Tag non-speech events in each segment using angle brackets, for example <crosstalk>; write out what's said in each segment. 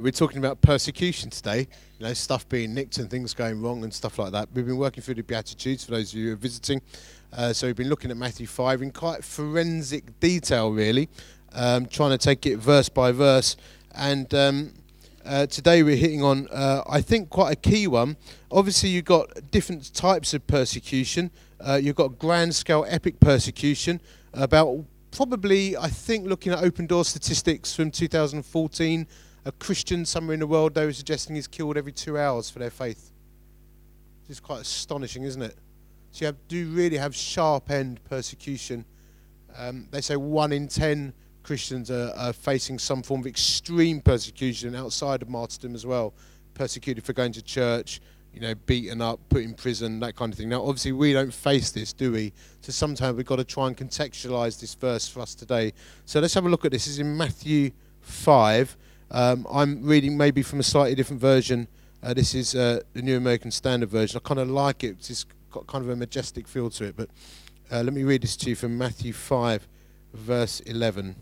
We're talking about persecution today, you know, stuff being nicked and things going wrong and stuff like that. We've been working through the Beatitudes for those of you who are visiting. Uh, so we've been looking at Matthew 5 in quite forensic detail, really, um, trying to take it verse by verse. And um, uh, today we're hitting on, uh, I think, quite a key one. Obviously, you've got different types of persecution. Uh, you've got grand scale epic persecution, about probably, I think, looking at open door statistics from 2014 a Christian somewhere in the world they were suggesting is killed every two hours for their faith. It's quite astonishing, isn't it? So you have, do really have sharp end persecution. Um, they say one in ten Christians are, are, facing some form of extreme persecution outside of martyrdom as well, persecuted for going to church, you know, beaten up, put in prison, that kind of thing. Now, obviously, we don't face this, do we? So sometimes we've got to try and contextualize this verse for us today. So let's have a look at this. This is in Matthew 5. Um, I'm reading maybe from a slightly different version. Uh, this is uh, the New American Standard Version. I kind of like it. It's got kind of a majestic feel to it. But uh, let me read this to you from Matthew 5, verse 11.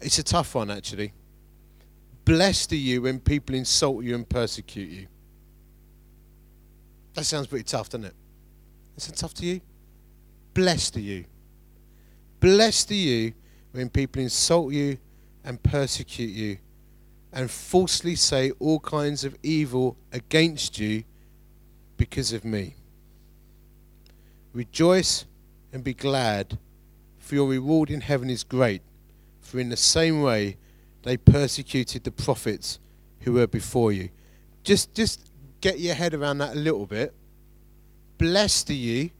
It's a tough one, actually. Blessed are you when people insult you and persecute you. That sounds pretty tough, doesn't it? Is it tough to you? Blessed are you. Blessed are you when people insult you and persecute you and falsely say all kinds of evil against you because of me. Rejoice and be glad, for your reward in heaven is great, for in the same way they persecuted the prophets who were before you. Just just get your head around that a little bit. Blessed are you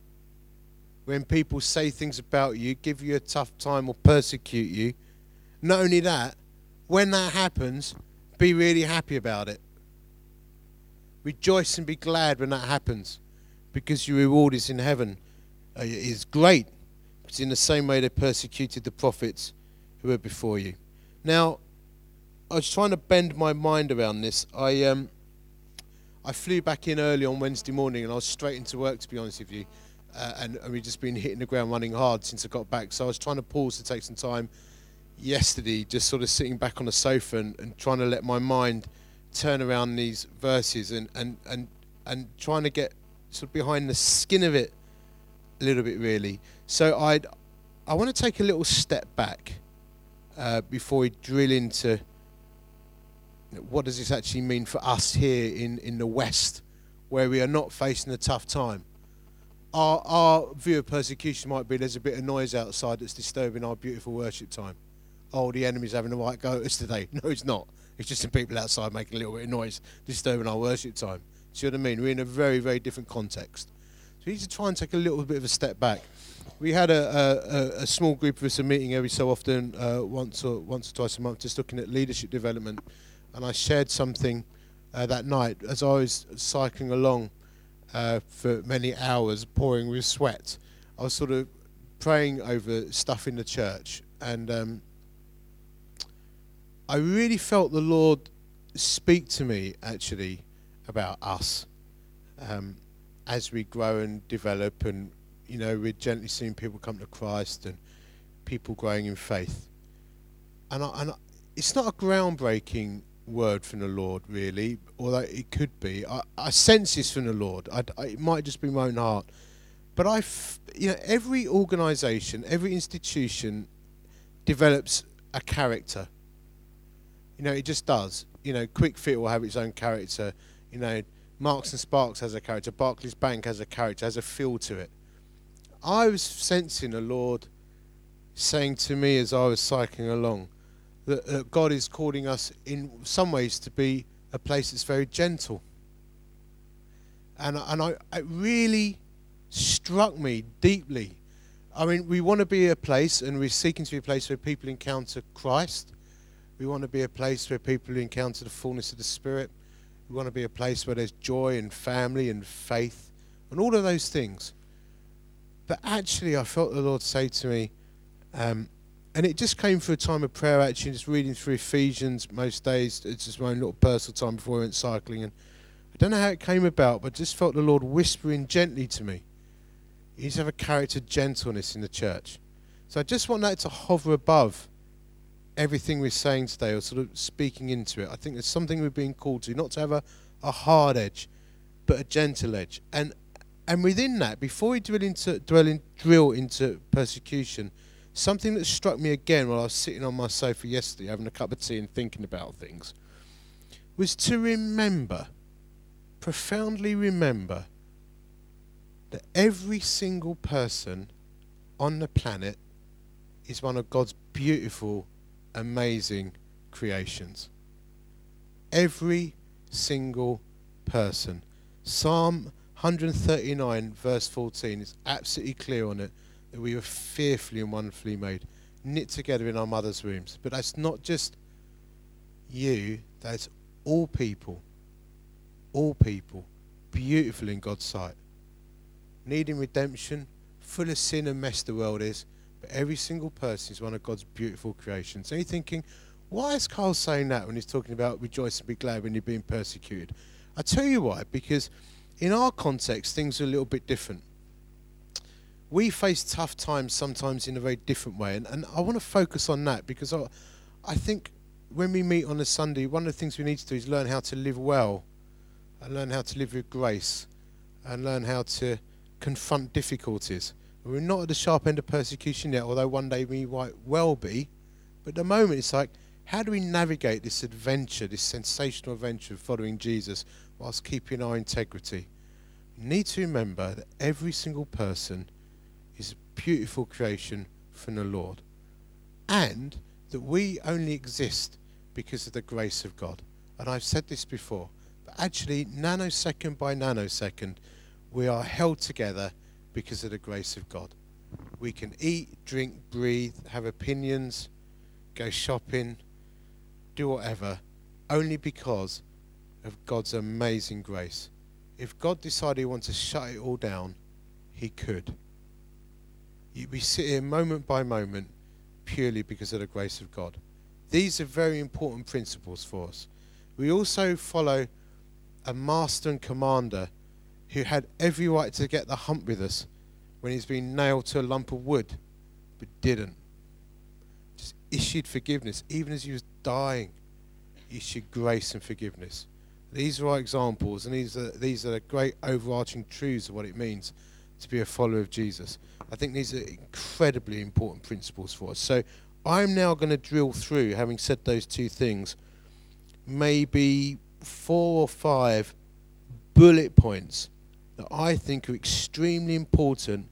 when people say things about you, give you a tough time or persecute you not only that, when that happens, be really happy about it. Rejoice and be glad when that happens because your reward is in heaven. Uh, is great. It's in the same way they persecuted the prophets who were before you. Now, I was trying to bend my mind around this. I um, I flew back in early on Wednesday morning and I was straight into work, to be honest with you. Uh, and, and we've just been hitting the ground running hard since I got back. So I was trying to pause to take some time yesterday, just sort of sitting back on the sofa and, and trying to let my mind turn around these verses and, and, and, and trying to get sort of behind the skin of it a little bit, really. So i I want to take a little step back uh, before we drill into what does this actually mean for us here in, in the West, where we are not facing a tough time. Our, our view of persecution might be there's a bit of noise outside that's disturbing our beautiful worship time oh, the enemy's having a right go at us today. <laughs> No, it's not. It's just some people outside making a little bit of noise, disturbing our worship time. See what I mean? We're in a very, very different context. So we need to try and take a little bit of a step back. We had a, a, a small group of us a meeting every so often, uh, once or once or twice a month, just looking at leadership development. And I shared something uh, that night as I was cycling along uh, for many hours, pouring with sweat. I was sort of praying over stuff in the church, and um, I really felt the Lord speak to me actually about us um, as we grow and develop, and you know, we're gently seeing people come to Christ and people growing in faith. And, I, and I, it's not a groundbreaking word from the Lord, really, although it could be. I, I sense this from the Lord. I, it might just be my own heart, but I, you know, every organisation, every institution develops a character you know, it just does. You know, Kwik Fit will have its own character. You know, Marks and Sparks has a character. Barclays Bank has a character, has a feel to it. I was sensing the Lord saying to me as I was cycling along that, that God is calling us in some ways to be a place that's very gentle. And, and I, it really struck me deeply. I mean, we want to be a place, and we're seeking to be a place where people encounter Christ we want to be a place where people encounter the fullness of the Spirit. We want to be a place where there's joy and family and faith and all of those things. But actually, I felt the Lord say to me, um, and it just came through a time of prayer, actually, just reading through Ephesians most days. It's just my own little personal time before I went cycling. And I don't know how it came about, but just felt the Lord whispering gently to me. He needs to have a character of gentleness in the church. So I just want that to hover above everything we're saying today or sort of speaking into it. I think there's something we're being called to, not to have a, a hard edge, but a gentle edge. And and within that, before we drill into dwell in, drill into persecution, something that struck me again while I was sitting on my sofa yesterday having a cup of tea and thinking about things was to remember, profoundly remember, that every single person on the planet is one of God's beautiful, amazing creations. Every single person. Psalm 139, verse 14, is absolutely clear on it that we were fearfully and wonderfully made, knit together in our mother's wombs. But that's not just you, that's all people. All people. Beautiful in God's sight. Needing redemption, full of sin and mess the world is, but every single person is one of God's beautiful creations. And you're thinking, why is Carl saying that when he's talking about rejoice and be glad when you're being persecuted? I tell you why, because in our context, things are a little bit different. We face tough times sometimes in a very different way, and, and I want to focus on that because I, I think when we meet on a Sunday, one of the things we need to do is learn how to live well, and learn how to live with grace, and learn how to confront difficulties. We're not at the sharp end of persecution yet, although one day we might well be. But at the moment, it's like, how do we navigate this adventure, this sensational adventure of following Jesus whilst keeping our integrity? We need to remember that every single person is a beautiful creation from the Lord. And that we only exist because of the grace of God. And I've said this before, but actually, nanosecond by nanosecond, we are held together because of the grace of God. We can eat, drink, breathe, have opinions, go shopping, do whatever, only because of God's amazing grace. If God decided He wanted to shut it all down, He could. We sit here moment by moment purely because of the grace of God. These are very important principles for us. We also follow a master and commander who had every right to get the hump with us when he's been nailed to a lump of wood, but didn't. Just issued forgiveness, even as he was dying. Issued grace and forgiveness. These are our examples, and these are these are the great overarching truths of what it means to be a follower of Jesus. I think these are incredibly important principles for us. So I'm now going to drill through, having said those two things, maybe four or five bullet points that I think are extremely important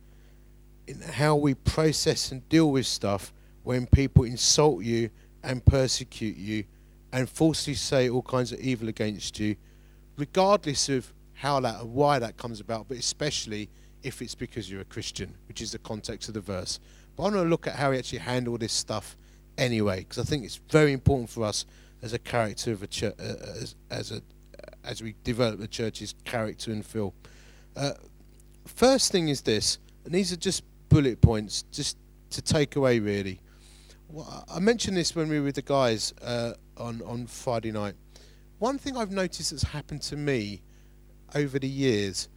in how we process and deal with stuff when people insult you and persecute you and falsely say all kinds of evil against you, regardless of how that and why that comes about, but especially if it's because you're a Christian, which is the context of the verse. But I want to look at how we actually handle this stuff anyway, because I think it's very important for us as a character of a church, uh, as, as a as we develop the church's character and feel. Uh, first thing is this, and these are just bullet points, just to take away really. Well, I mentioned this when we were with the guys uh, on on Friday night. One thing I've noticed that's happened to me over the years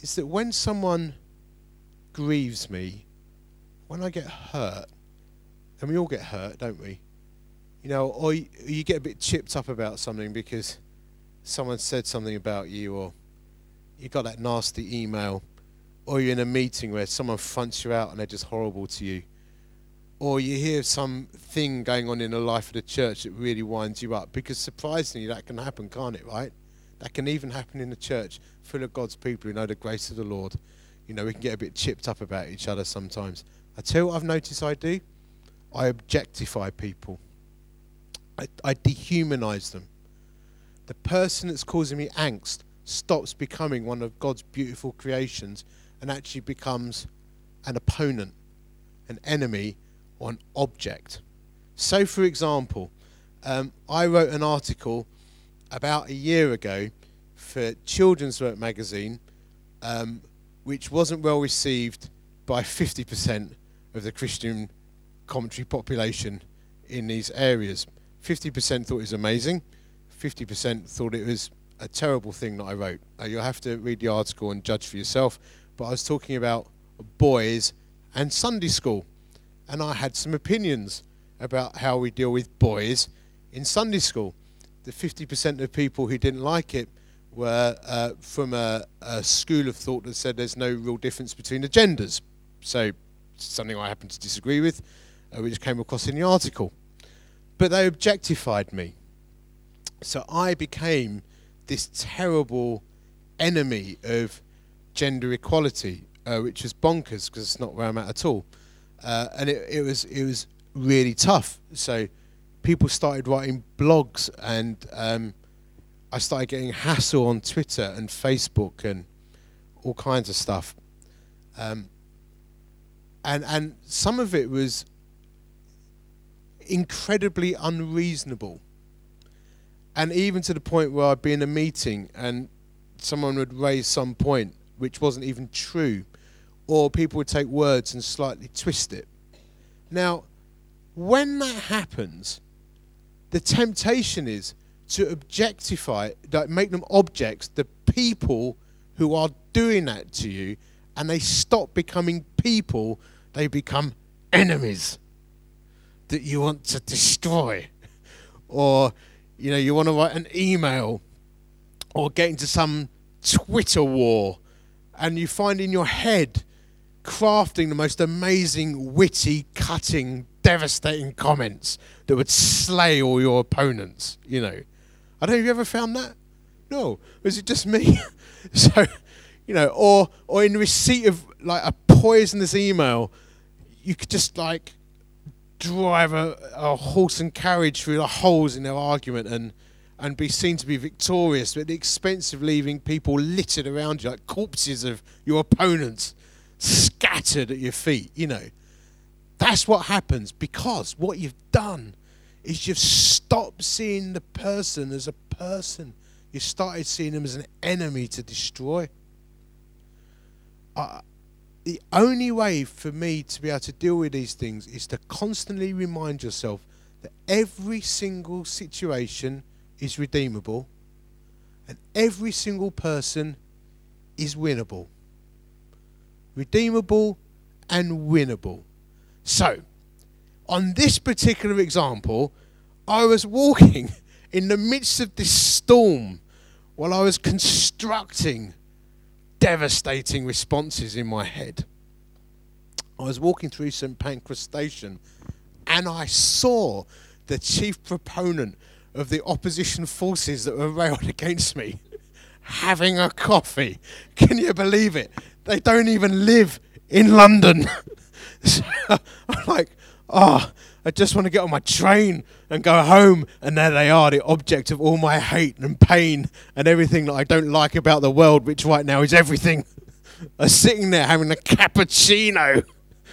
is that when someone grieves me, when I get hurt, and we all get hurt, don't we? You know, or you, you get a bit chipped up about something because someone said something about you, or you got that nasty email, or you're in a meeting where someone fronts you out and they're just horrible to you, or you hear something going on in the life of the church that really winds you up. Because surprisingly, that can happen, can't it? Right? That can even happen in the church full of God's people who know the grace of the Lord. You know, we can get a bit chipped up about each other sometimes. I tell you what I've noticed I do. I objectify people. I, I dehumanize them. The person that's causing me angst stops becoming one of God's beautiful creations and actually becomes an opponent, an enemy, or an object. So, for example, um, I wrote an article about a year ago for Children's Work magazine, um, which wasn't well received by 50% of the Christian commentary population in these areas. 50% thought it was amazing, 50% thought it was a terrible thing that I wrote. Uh, you'll have to read the article and judge for yourself. But I was talking about boys and Sunday school, and I had some opinions. about how we deal with boys in Sunday school. The 50% of people who didn't like it were uh, from a, a, school of thought that said there's no real difference between the genders. So, something I happen to disagree with, uh, which came across in the article. But they objectified me. So I became this terrible enemy of gender equality, uh, which was bonkers because it's not where I'm at at all. Uh, and it, it was it was really tough. So people started writing blogs, and um, I started getting hassle on Twitter and Facebook and all kinds of stuff. Um, and and some of it was incredibly unreasonable. And even to the point where I'd be in a meeting and someone would raise some point which wasn't even true, or people would take words and slightly twist it. Now, when that happens, the temptation is to objectify, like make them objects, the people who are doing that to you, and they stop becoming people, they become enemies that you want to destroy. <laughs> or, you know, you want to write an email or get into some Twitter war, and you find in your head crafting the most amazing, witty, cutting, devastating comments that would slay all your opponents, you know. I don't know, have you ever found that? No. Was it just me? <laughs> so, you know, or or in receipt of like a poisonous email, you could just like drive a, a horse and carriage through the holes in their argument and and be seen to be victorious at the expense of leaving people littered around you like corpses of your opponents scattered at your feet, you know. That's what happens because what you've done is you've stopped seeing the person as a person. You started seeing them as an enemy to destroy. The only way for me to be able to deal with these things is to constantly remind yourself that every single situation is redeemable and every single person is winnable. Redeemable and winnable. So, on this particular example, I was walking <laughs> in the midst of this storm while I was constructing devastating responses in my head. I was walking through St Pancras Station and I saw the chief proponent of the opposition forces that were railed <laughs> against me having a coffee. Can you believe it? They don't even live in London. <laughs> so I'm like, oh, I just want to get on my train and go home. And there they are, the object of all my hate and pain and everything that I don't like about the world, which right now is everything. <laughs> are sitting there having a cappuccino,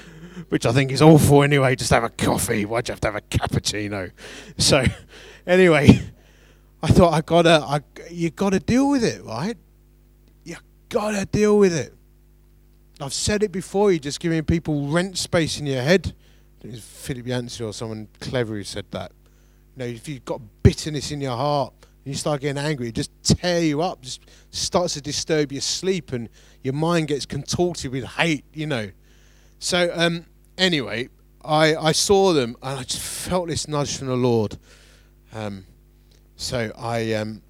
<laughs> which I think is awful anyway. Just have a coffee. Why'd you have to have a cappuccino? <laughs> So, anyway, I thought I gotta, I, you gotta deal with it, right? You gotta deal with it. I've said it before. You're just giving people rent space in your head it was Philip Yancey or someone clever who said that. You know, if you've got bitterness in your heart and you start getting angry, it just tear you up, just starts to disturb your sleep, and your mind gets contorted with hate. You know. So um, anyway, I I saw them and I just felt this nudge from the Lord. Um, so I um,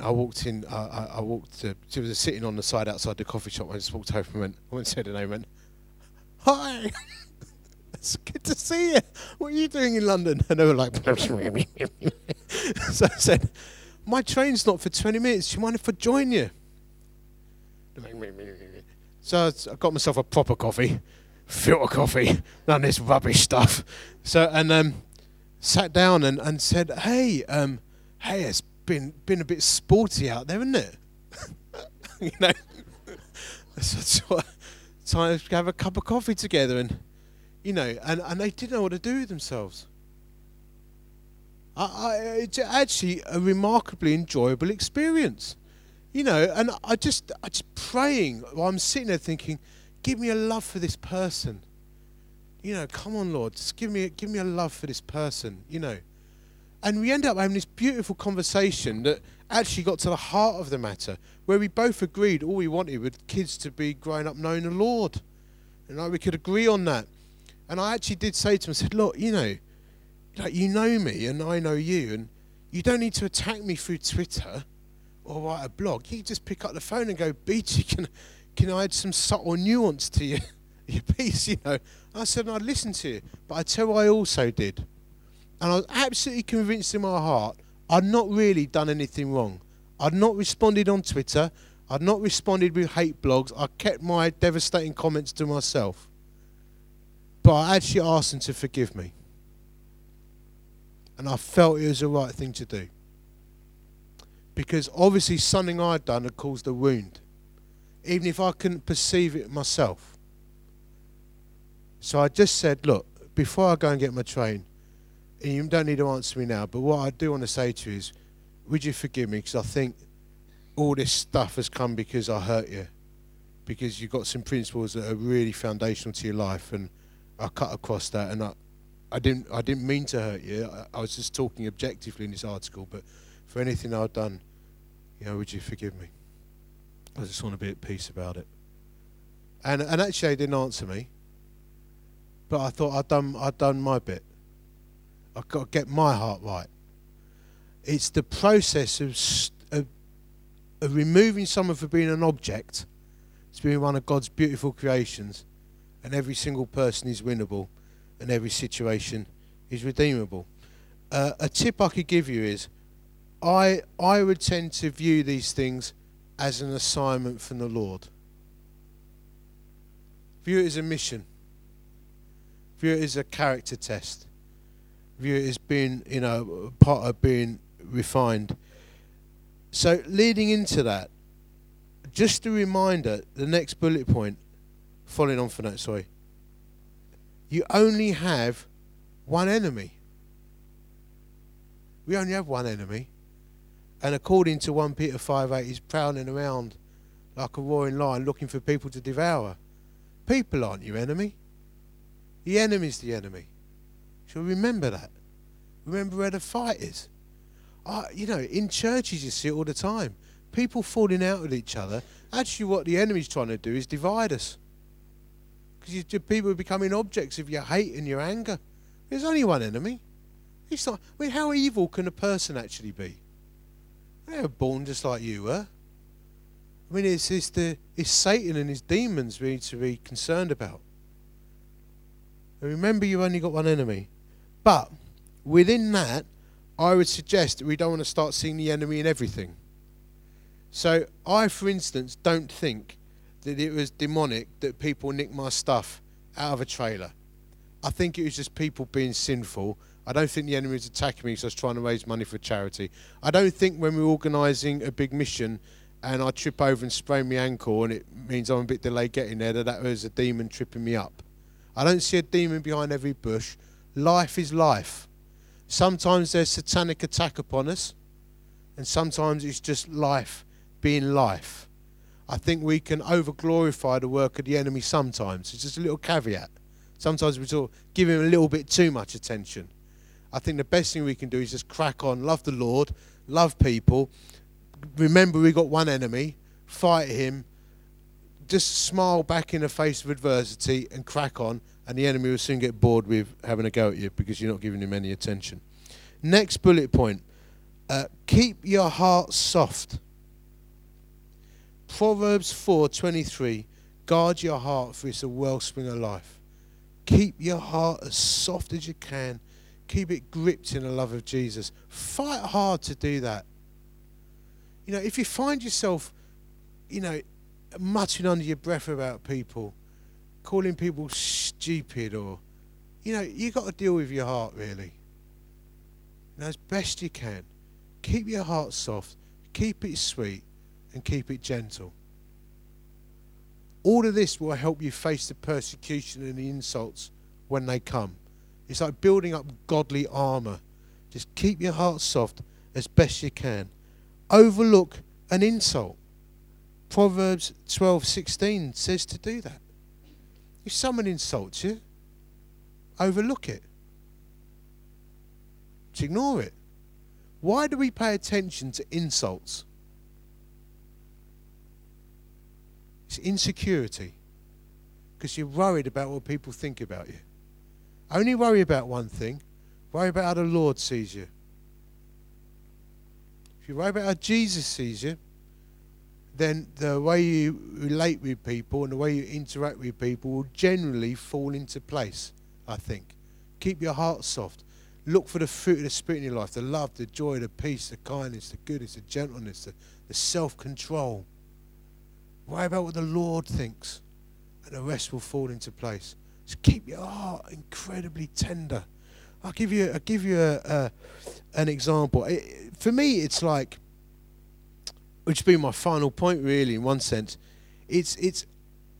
I walked in. I, I walked. To, she was sitting on the side outside the coffee shop. I just walked over and went. I went and said her name. Went, hi. <laughs> it's good to see you. What are you doing in London? <laughs> And they were like, <laughs> so I said, my train's not for 20 minutes. Do you mind if I join you? So I got myself a proper coffee, filter coffee, none of this rubbish stuff. So and um, sat down and, and said, hey, um, hey, it's been been a bit sporty out there, isn't it? <laughs> you know, so, time to have a cup of coffee together and you know, and, and they didn't know what to do with themselves. I, I, it's actually a remarkably enjoyable experience, you know. And I just, I just praying while I'm sitting there thinking, give me a love for this person. You know, come on, Lord, just give me, give me a love for this person. You know, and we end up having this beautiful conversation that actually got to the heart of the matter, where we both agreed all we wanted was kids to be growing up knowing the Lord, and like we could agree on that. And I actually did say to him, I said, look, you know, like you know me and I know you, and you don't need to attack me through Twitter or write a blog. You just pick up the phone and go, Beatty, can can I add some subtle nuance to your <laughs> your piece? You know, I said I'd listen to you, but I tell you I also did, and I was absolutely convinced in my heart I'd not really done anything wrong. I'd not responded on Twitter. I'd not responded with hate blogs. I kept my devastating comments to myself. But I actually asked them to forgive me. And I felt it was the right thing to do. Because obviously something I'd done had caused a wound. Even if I couldn't perceive it myself. So I just said, look, before I go and get my train, and you don't need to answer me now, but what I do want to say to you is, would you forgive me? Because I think all this stuff has come because I hurt you. Because you've got some principles that are really foundational to your life, and I cut across that, and I, I didn't, I didn't mean to hurt you. I, I was just talking objectively in this article, but for anything I've done, you know, would you forgive me? I just want to be at peace about it. And and actually, they didn't answer me. But I thought I'd done I'd done my bit. I've got to get my heart right. It's the process of, of, of removing someone from being an object to being one of God's beautiful creations, and every single person is winnable, and every situation is redeemable. Uh, a tip I could give you is, I I would tend to view these things as an assignment from the Lord. View it as a mission. View it as a character test. View it as being, you know, part of being refined. So, leading into that, just a reminder the next bullet point, following on from that, sorry. You only have one enemy. We only have one enemy. And according to 1 Peter 5 8, he's prowling around like a roaring lion looking for people to devour. People aren't your enemy. The enemy's the enemy. So remember that. Remember where the fight is. Uh, you know, in churches you see it all the time. People falling out with each other. Actually, what the enemy's trying to do is divide us. Because people are becoming objects of your hate and your anger. There's only one enemy. It's not. I mean, how evil can a person actually be? They were born just like you were. I mean, it's, it's, the, it's Satan and his demons we need to be concerned about. And remember, you've only got one enemy. But within that, I would suggest that we don't want to start seeing the enemy in everything. So, I, for instance, don't think that it was demonic that people nicked my stuff out of a trailer. I think it was just people being sinful. I don't think the enemy was attacking me because I was trying to raise money for charity. I don't think when we're organising a big mission and I trip over and sprain my ankle and it means I'm a bit delayed getting there, that that was a demon tripping me up. I don't see a demon behind every bush. Life is life. Sometimes there's satanic attack upon us, and sometimes it's just life being life. I think we can over glorify the work of the enemy sometimes. It's just a little caveat. Sometimes we sort of give him a little bit too much attention. I think the best thing we can do is just crack on, love the Lord, love people. Remember, we got one enemy, fight him, just smile back in the face of adversity and crack on, and the enemy will soon get bored with having a go at you because you're not giving him any attention. Next bullet point uh, keep your heart soft. Proverbs 4:23 Guard your heart for it's a wellspring of life. Keep your heart as soft as you can. Keep it gripped in the love of Jesus. Fight hard to do that. You know, if you find yourself, you know, muttering under your breath about people, calling people stupid, or, you know, you got to deal with your heart really. You know, as best you can. Keep your heart soft, keep it sweet, and keep it gentle. All of this will help you face the persecution and the insults when they come. It's like building up godly armor. Just keep your heart soft as best you can. Overlook an insult. Proverbs 12:16 says to do that. If someone insults you, overlook it. Just ignore it. Why do we pay attention to insults? It's insecurity. Because you're worried about what people think about you. Only worry about one thing Worry about how the Lord sees you. If you worry about how Jesus sees you, then the way you relate with people and the way you interact with people will generally fall into place, I think. Keep your heart soft. Look for the fruit of the Spirit in your life the love, the joy, the peace, the kindness, the goodness, the gentleness, the, the self control. Worry about what the Lord thinks, and the rest will fall into place. Just keep your heart incredibly tender. I'll give you, I'll give you a, a an example. It, for me, it's like which be my final point, really, in one sense. It's it's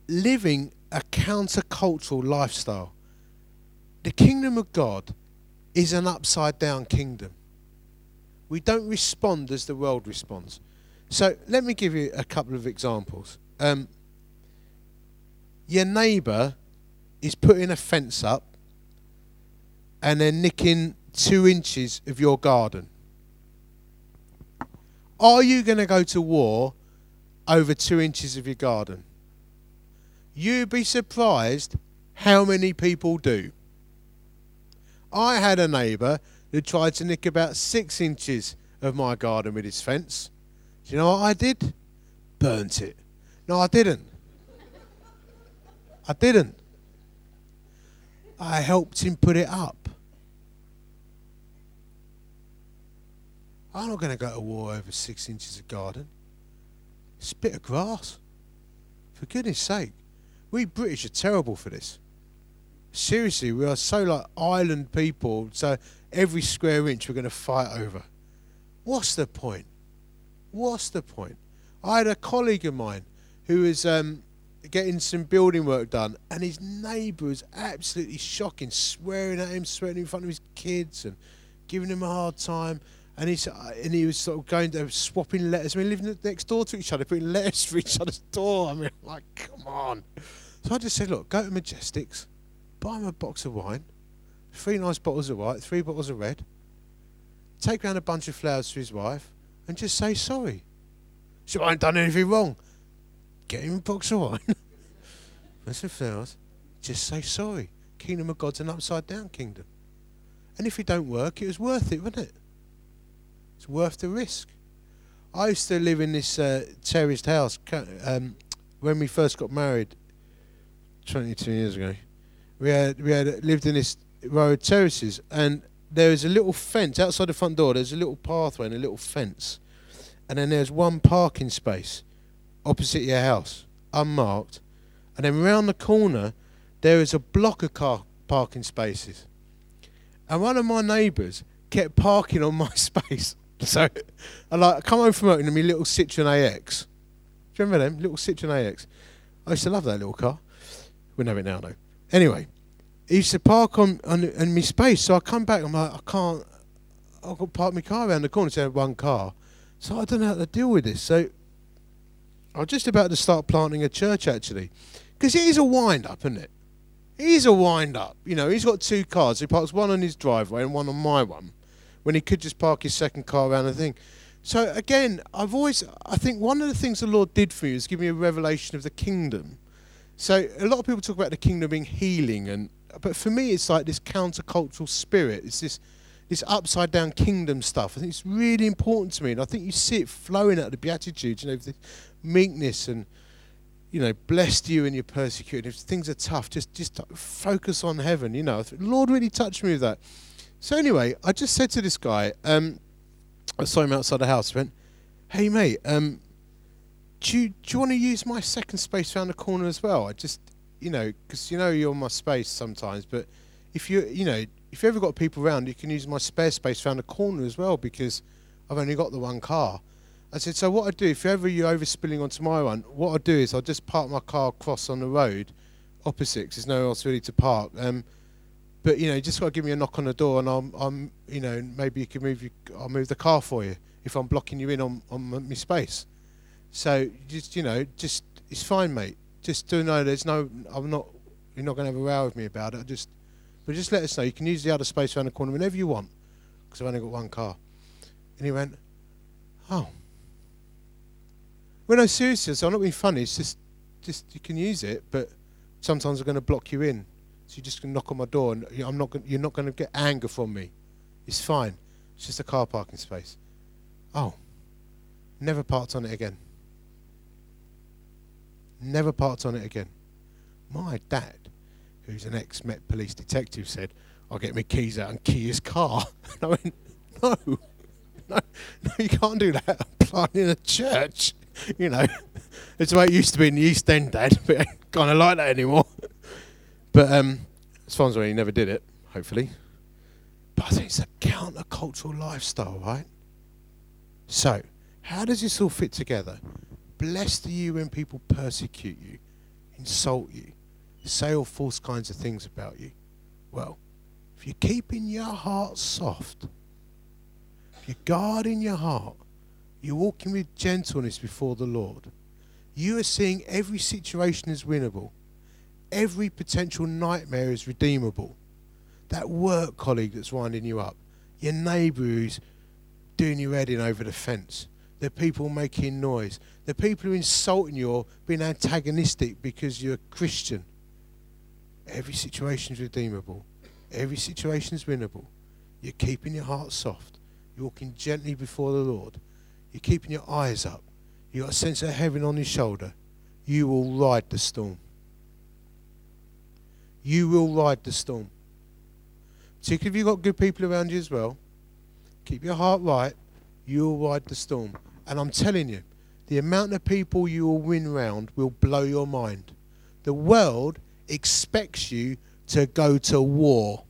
living a countercultural lifestyle. The kingdom of God is an upside down kingdom. We don't respond as the world responds. So let me give you a couple of examples. Um, your neighbour is putting a fence up and they're nicking two inches of your garden. Are you going to go to war over two inches of your garden? You'd be surprised how many people do. I had a neighbour who tried to nick about six inches of my garden with his fence. Do you know what I did? Burnt it. No, I didn't. I didn't. I helped him put it up. I'm not going to go to war over six inches of garden. It's a bit of grass. For goodness sake. We British are terrible for this. Seriously, we are so like island people, so every square inch we're going to fight over. What's the point? What's the point? I had a colleague of mine who was um, getting some building work done, and his neighbour was absolutely shocking, swearing at him, swearing in front of his kids, and giving him a hard time. And he and he was sort of going to swapping letters. I mean, living next door to each other, putting letters for each other's door. I mean, <laughs> like, come on. So I just said, look, go to Majestics, buy him a box of wine, three nice bottles of white, three bottles of red. Take round a bunch of flowers for his wife, and just say sorry. So I ain't done anything wrong. Get him a box of wine. <laughs> That's some flowers. Just say sorry. Kingdom of God's an upside down kingdom. And if it don't work, it was worth it, wasn't it? It's worth the risk. I used to live in this uh, terraced house um, when we first got married, 22 years ago. We had we had lived in this row of terraces, and there was a little fence outside the front door. There's a little pathway and a little fence, and then there's one parking space opposite your house, unmarked, and then round the corner there is a block of car parking spaces, and one of my neighbours kept parking on my <laughs> space. So I like come home from work in my little Citroen AX. Do you remember them little Citroen AX? I used to love that little car. We know it now though. Anyway, he used to park on on, on my space. So I come back. I'm like, I can't. I've got to park my car around the corner. So I had one car. So I don't know how to deal with this. So I was just about to start planting a church actually, because it is a wind up, isn't it? It is a wind up. You know, he's got two cars. He parks one on his driveway and one on my one when he could just park his second car around the thing. So again, I've always, I think one of the things the Lord did for you is give me a revelation of the kingdom. So a lot of people talk about the kingdom being healing, and but for me, it's like this countercultural spirit. It's this this upside down kingdom stuff. I think it's really important to me, and I think you see it flowing out of the Beatitudes. You know, the meekness and you know, blessed you and you're persecuted. If things are tough, just just focus on heaven. You know, Lord really touched me with that. So anyway, I just said to this guy, um, I saw him outside the house. I went, "Hey mate, um, do you, do you want to use my second space around the corner as well? I just, you know, because you know you're my space sometimes, but if you, you know, if you ever got people around, you can use my spare space around the corner as well because I've only got the one car." I said, "So what I do if ever you're overspilling onto my one, what I do is I'll just park my car across on the road, opposite, because there's nowhere else really to park." Um, but you know, you just got to give me a knock on the door, and I'm, I'm, you know, maybe you can move. You, I'll move the car for you if I'm blocking you in on on my space. So just you know, just it's fine, mate. Just to know there's no, I'm not, you're not going to have a row with me about it. just, but just let us know. You can use the other space around the corner whenever you want, because I've only got one car. And he went, oh. Well, no, seriously, so I'm not being funny. It's just, just you can use it, but sometimes I'm going to block you in. So you're just to knock on my door, and I'm not. Gonna, you're not going to get anger from me. It's fine. It's just a car parking space. Oh, never parked on it again. Never parked on it again. My dad, who's an ex Met police detective, said, I'll get my keys out and key his car. <laughs> I went, no, no, no, you can't do that. I'm planning a church. <laughs> You know, <laughs> it's the way it used to be in the East End, Dad, but I kind of like that anymore. But um, as far as I never did it, hopefully. But I think it's a countercultural lifestyle, right? So, how does this all fit together? Blessed are you when people persecute you, insult you, say all false kinds of things about you. Well, if you're keeping your heart soft, if you're guarding your heart, you're walking with gentleness before the Lord, you are seeing every situation as winnable, every potential nightmare is redeemable. That work colleague that's winding you up, your neighbour who's doing your head in over the fence, the people making noise, the people who are insulting you or being antagonistic because you're a Christian. Every situation is redeemable. Every situation is winnable. You're keeping your heart soft. You're walking gently before the Lord. You're keeping your eyes up. You've got a sense of heaven on your shoulder. You will ride the storm. You will ride the storm. Particularly if you've got good people around you as well. Keep your heart right. You will ride the storm. And I'm telling you, the amount of people you will win round will blow your mind. The world expects you to go to war.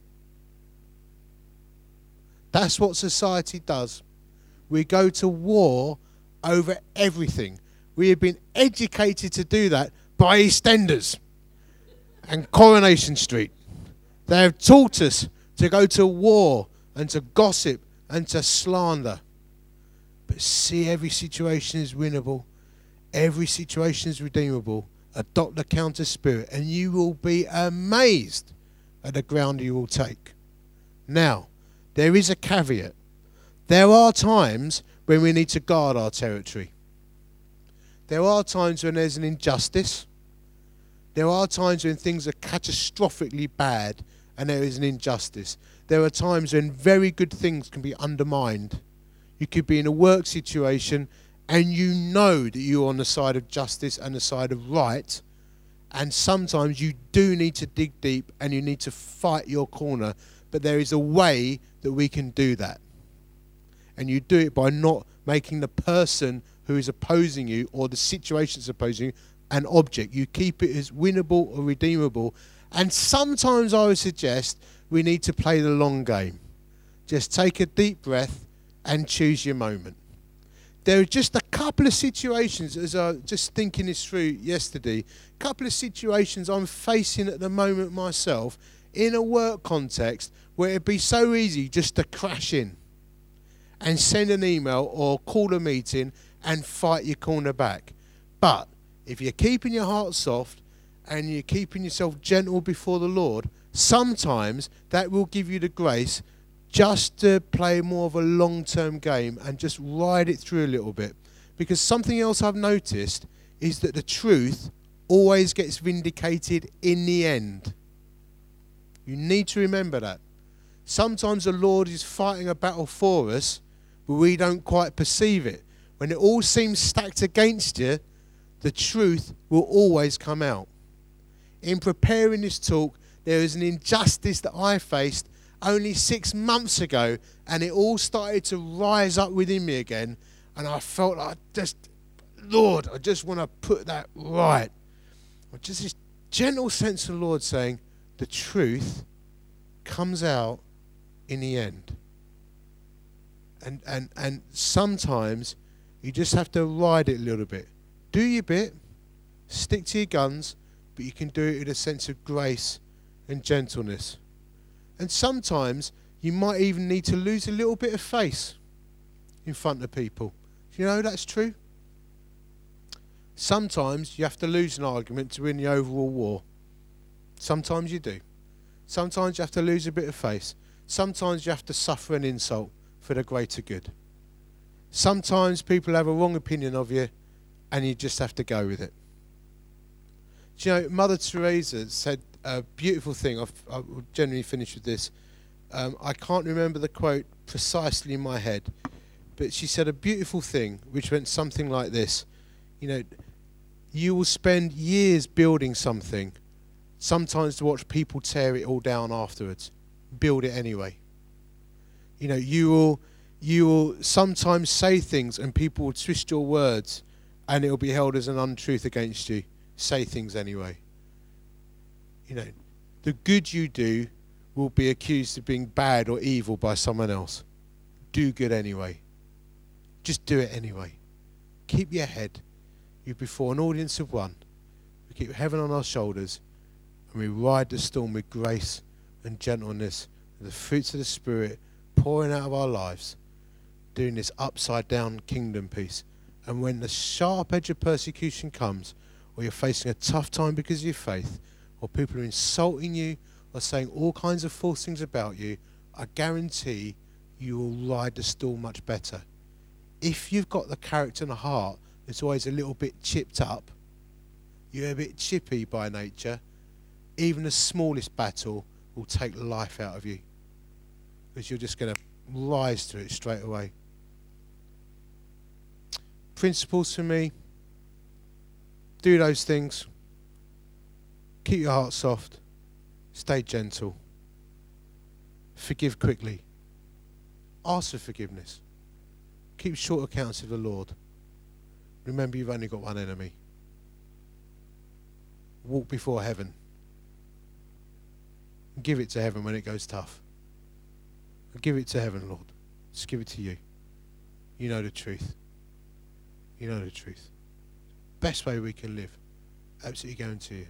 That's what society does. We go to war over everything. We have been educated to do that by EastEnders and Coronation Street. They have taught us to go to war and to gossip and to slander. But see, every situation is winnable, every situation is redeemable. Adopt the counter spirit, and you will be amazed at the ground you will take. Now, there is a caveat. There are times when we need to guard our territory. There are times when there's an injustice. There are times when things are catastrophically bad and there is an injustice. There are times when very good things can be undermined. You could be in a work situation and you know that you're on the side of justice and the side of right. And sometimes you do need to dig deep and you need to fight your corner. But there is a way that we can do that. And you do it by not making the person who is opposing you or the situation that's opposing you an object. You keep it as winnable or redeemable. And sometimes I would suggest we need to play the long game. Just take a deep breath and choose your moment. There are just a couple of situations, as I was just thinking this through yesterday, a couple of situations I'm facing at the moment myself in a work context where it'd be so easy just to crash in and send an email or call a meeting and fight your corner back. But if you're keeping your heart soft and you're keeping yourself gentle before the Lord, sometimes that will give you the grace just to play more of a long term game and just ride it through a little bit. Because something else I've noticed is that the truth always gets vindicated in the end. You need to remember that. Sometimes the Lord is fighting a battle for us, but we don't quite perceive it. When it all seems stacked against you, the truth will always come out. In preparing this talk, there is an injustice that I faced only six months ago, and it all started to rise up within me again. And I felt like just, Lord, I just want to put that right. Just this gentle sense of the Lord saying, the truth comes out in the end. And, and, and sometimes you just have to ride it a little bit. Do your bit, stick to your guns, but you can do it with a sense of grace and gentleness. And sometimes you might even need to lose a little bit of face in front of people. Do you know that's true? Sometimes you have to lose an argument to win the overall war. Sometimes you do. Sometimes you have to lose a bit of face. Sometimes you have to suffer an insult for the greater good. Sometimes people have a wrong opinion of you and you just have to go with it. Do you know, Mother Teresa said a beautiful thing. I've, I will generally finish with this. Um, I can't remember the quote precisely in my head, but she said a beautiful thing, which went something like this: You know, you will spend years building something, sometimes to watch people tear it all down afterwards. Build it anyway. You know, you will you will sometimes say things and people will twist your words and it will be held as an untruth against you. Say things anyway. You know, the good you do will be accused of being bad or evil by someone else. Do good anyway. Just do it anyway. Keep your head. You're before an audience of one. We keep heaven on our shoulders and we ride the storm with grace and gentleness, the fruits of the Spirit pouring out of our lives doing this upside down kingdom piece. And when the sharp edge of persecution comes, or you're facing a tough time because of your faith, or people are insulting you or saying all kinds of false things about you, I guarantee you will ride the storm much better. If you've got the character and the heart that's always a little bit chipped up, you're a bit chippy by nature, even the smallest battle will take life out of you. Because you're just going to rise to it straight away principles for me do those things. Keep your heart soft. Stay gentle. Forgive quickly. Ask for forgiveness. Keep short accounts with the Lord. Remember, you've only got one enemy. Walk before heaven. Give it to heaven when it goes tough. Give it to heaven, Lord. Just give it to you. You know the truth. You know the truth. Best way we can live. Absolutely guarantee you.